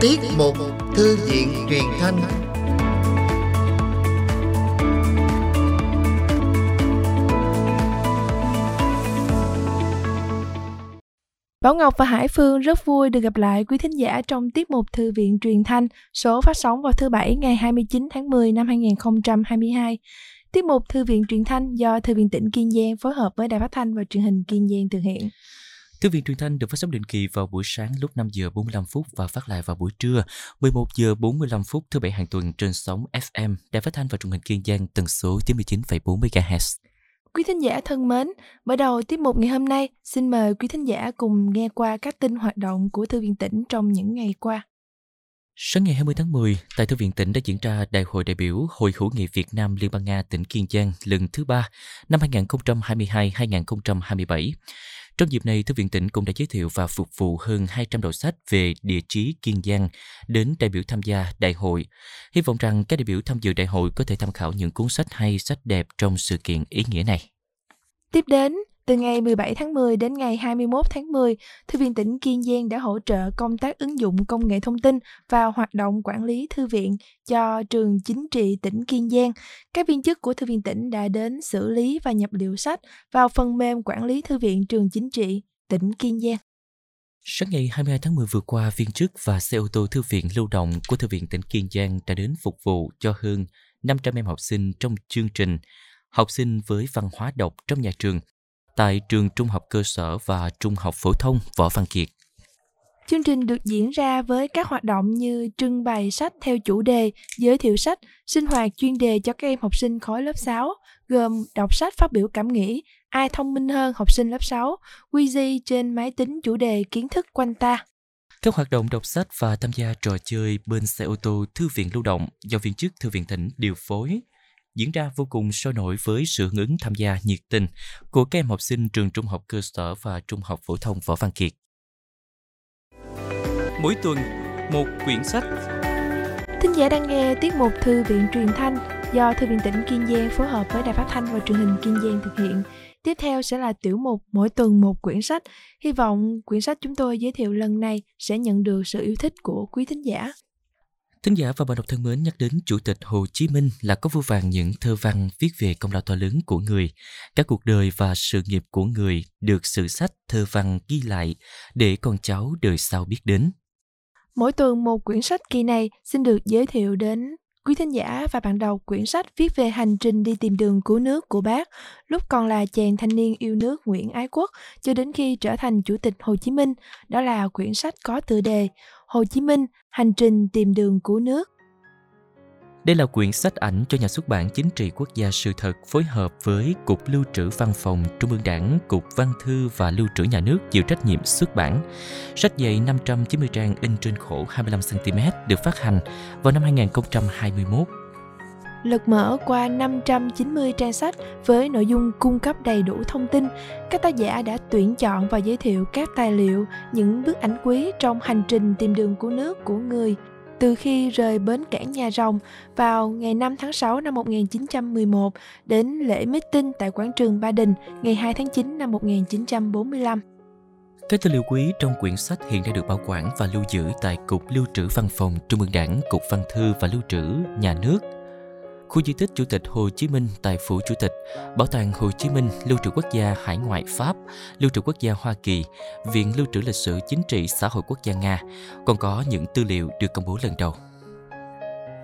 Tiết mục Thư viện truyền thanh Bảo Ngọc và Hải Phương rất vui được gặp lại quý thính giả trong tiết mục Thư viện truyền thanh, số phát sóng vào thứ Bảy ngày 29 tháng 10 năm 2022. Tiết mục Thư viện truyền thanh do Thư viện tỉnh Kiên Giang phối hợp với Đài Phát thanh và Truyền hình Kiên Giang thực hiện. Thư viện truyền thanh được phát sóng định kỳ vào buổi sáng lúc 5 giờ 45 phút và phát lại vào buổi trưa 11 giờ 45 phút thứ bảy hàng tuần trên sóng FM Đài Phát thanh và Truyền hình Kiên Giang tần số 99,4 MHz. Quý thính giả thân mến, mở đầu tiết mục ngày hôm nay, xin mời quý thính giả cùng nghe qua các tin hoạt động của Thư viện tỉnh trong những ngày qua. Sáng ngày 20 tháng 10, tại Thư viện tỉnh đã diễn ra Đại hội đại biểu Hội hữu nghị Việt Nam Liên bang Nga tỉnh Kiên Giang lần thứ ba năm 2022-2027. Trong dịp này, Thư viện tỉnh cũng đã giới thiệu và phục vụ hơn 200 đầu sách về địa chí Kiên Giang đến đại biểu tham gia đại hội. Hy vọng rằng các đại biểu tham dự đại hội có thể tham khảo những cuốn sách hay, sách đẹp trong sự kiện ý nghĩa này. Tiếp đến, từ ngày 17 tháng 10 đến ngày 21 tháng 10, Thư viện tỉnh Kiên Giang đã hỗ trợ công tác ứng dụng công nghệ thông tin vào hoạt động quản lý thư viện cho trường chính trị tỉnh Kiên Giang. Các viên chức của Thư viện tỉnh đã đến xử lý và nhập liệu sách vào phần mềm quản lý thư viện trường chính trị tỉnh Kiên Giang. Sáng ngày 22 tháng 10 vừa qua, viên chức và xe ô tô thư viện lưu động của Thư viện tỉnh Kiên Giang đã đến phục vụ cho hơn 500 em học sinh trong chương trình Học sinh với văn hóa đọc trong nhà trường tại trường trung học cơ sở và trung học phổ thông Võ Văn Kiệt. Chương trình được diễn ra với các hoạt động như trưng bày sách theo chủ đề, giới thiệu sách, sinh hoạt chuyên đề cho các em học sinh khối lớp 6, gồm đọc sách phát biểu cảm nghĩ, ai thông minh hơn học sinh lớp 6, Quizy trên máy tính chủ đề kiến thức quanh ta. Các hoạt động đọc sách và tham gia trò chơi bên xe ô tô thư viện lưu động do viên chức thư viện tỉnh điều phối diễn ra vô cùng sôi nổi với sự hưởng ứng tham gia nhiệt tình của các em học sinh trường trung học cơ sở và trung học phổ thông Võ Văn Kiệt. Mỗi tuần, một quyển sách. Thính giả đang nghe tiết mục Thư viện truyền thanh do Thư viện tỉnh Kiên Giang phối hợp với Đài Phát thanh và Truyền hình Kiên Giang thực hiện. Tiếp theo sẽ là tiểu mục mỗi tuần một quyển sách. Hy vọng quyển sách chúng tôi giới thiệu lần này sẽ nhận được sự yêu thích của quý thính giả. Thính giả và bạn đọc thân mến, nhắc đến Chủ tịch Hồ Chí Minh là có vô vàng những thơ văn viết về công lao to lớn của người. Các cuộc đời và sự nghiệp của người được sử sách thơ văn ghi lại để con cháu đời sau biết đến. Mỗi tuần một quyển sách kỳ này xin được giới thiệu đến quý thính giả và bạn đọc quyển sách viết về hành trình đi tìm đường cứu nước của bác, lúc còn là chàng thanh niên yêu nước Nguyễn Ái Quốc, cho đến khi trở thành Chủ tịch Hồ Chí Minh. Đó là quyển sách có tựa đề Hồ Chí Minh, hành trình tìm đường cứu nước. Đây là quyển sách ảnh cho nhà xuất bản Chính trị Quốc gia Sự thật phối hợp với Cục Lưu trữ Văn phòng Trung ương Đảng, Cục Văn thư và Lưu trữ Nhà nước chịu trách nhiệm xuất bản. Sách dày 590 trang in trên khổ 25cm được phát hành vào năm 2021 lật mở qua 590 trang sách với nội dung cung cấp đầy đủ thông tin, các tác giả đã tuyển chọn và giới thiệu các tài liệu, những bức ảnh quý trong hành trình tìm đường của nước của người từ khi rời bến cảng Nhà Rồng vào ngày 5 tháng 6 năm 1911 đến lễ meeting tại quảng trường Ba Đình ngày 2 tháng 9 năm 1945. Các tư liệu quý trong quyển sách hiện đang được bảo quản và lưu giữ tại Cục Lưu trữ Văn phòng Trung ương Đảng, Cục Văn thư và Lưu trữ Nhà nước khu di tích Chủ tịch Hồ Chí Minh tại Phủ Chủ tịch, Bảo tàng Hồ Chí Minh, Lưu trữ Quốc gia Hải ngoại Pháp, Lưu trữ Quốc gia Hoa Kỳ, Viện Lưu trữ Lịch sử Chính trị Xã hội Quốc gia Nga, còn có những tư liệu được công bố lần đầu.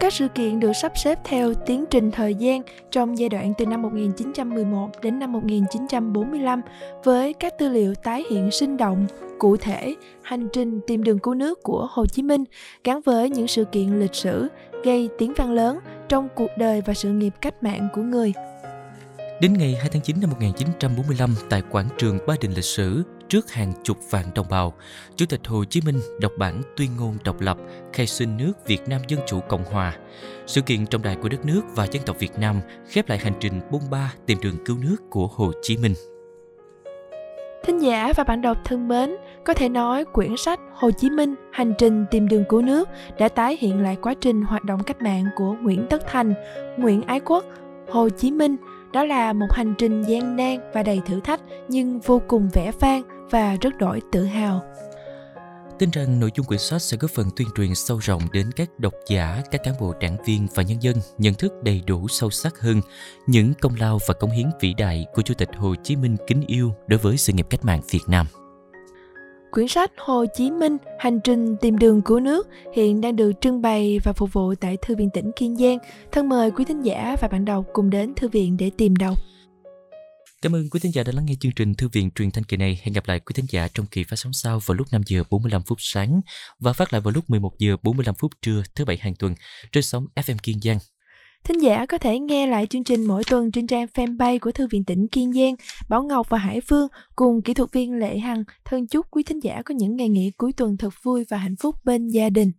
Các sự kiện được sắp xếp theo tiến trình thời gian trong giai đoạn từ năm 1911 đến năm 1945 với các tư liệu tái hiện sinh động, cụ thể, hành trình tìm đường cứu nước của Hồ Chí Minh gắn với những sự kiện lịch sử gây tiếng vang lớn trong cuộc đời và sự nghiệp cách mạng của người. Đến ngày 2 tháng 9 năm 1945 tại quảng trường Ba Đình lịch sử, trước hàng chục vạn đồng bào, Chủ tịch Hồ Chí Minh đọc bản tuyên ngôn độc lập khai sinh nước Việt Nam Dân Chủ Cộng Hòa. Sự kiện trọng đại của đất nước và dân tộc Việt Nam khép lại hành trình bôn ba tìm đường cứu nước của Hồ Chí Minh. Thính giả và bạn đọc thân mến, có thể nói quyển sách Hồ Chí Minh Hành trình tìm đường cứu nước đã tái hiện lại quá trình hoạt động cách mạng của Nguyễn Tất Thành, Nguyễn Ái Quốc, Hồ Chí Minh. Đó là một hành trình gian nan và đầy thử thách nhưng vô cùng vẻ vang và rất đổi tự hào. Tin rằng nội dung quyển sách sẽ góp phần tuyên truyền sâu rộng đến các độc giả, các cán bộ đảng viên và nhân dân nhận thức đầy đủ sâu sắc hơn những công lao và cống hiến vĩ đại của Chủ tịch Hồ Chí Minh kính yêu đối với sự nghiệp cách mạng Việt Nam. Quyển sách Hồ Chí Minh Hành trình tìm đường cứu nước hiện đang được trưng bày và phục vụ tại Thư viện tỉnh Kiên Giang. Thân mời quý thính giả và bạn đọc cùng đến thư viện để tìm đọc. Cảm ơn quý thính giả đã lắng nghe chương trình Thư viện truyền thanh kỳ này. Hẹn gặp lại quý thính giả trong kỳ phát sóng sau vào lúc 5 giờ 45 phút sáng và phát lại vào lúc 11 giờ 45 phút trưa thứ bảy hàng tuần trên sóng FM Kiên Giang. Thính giả có thể nghe lại chương trình mỗi tuần trên trang fanpage của Thư viện tỉnh Kiên Giang, Bảo Ngọc và Hải Phương cùng kỹ thuật viên Lệ Hằng thân chúc quý thính giả có những ngày nghỉ cuối tuần thật vui và hạnh phúc bên gia đình.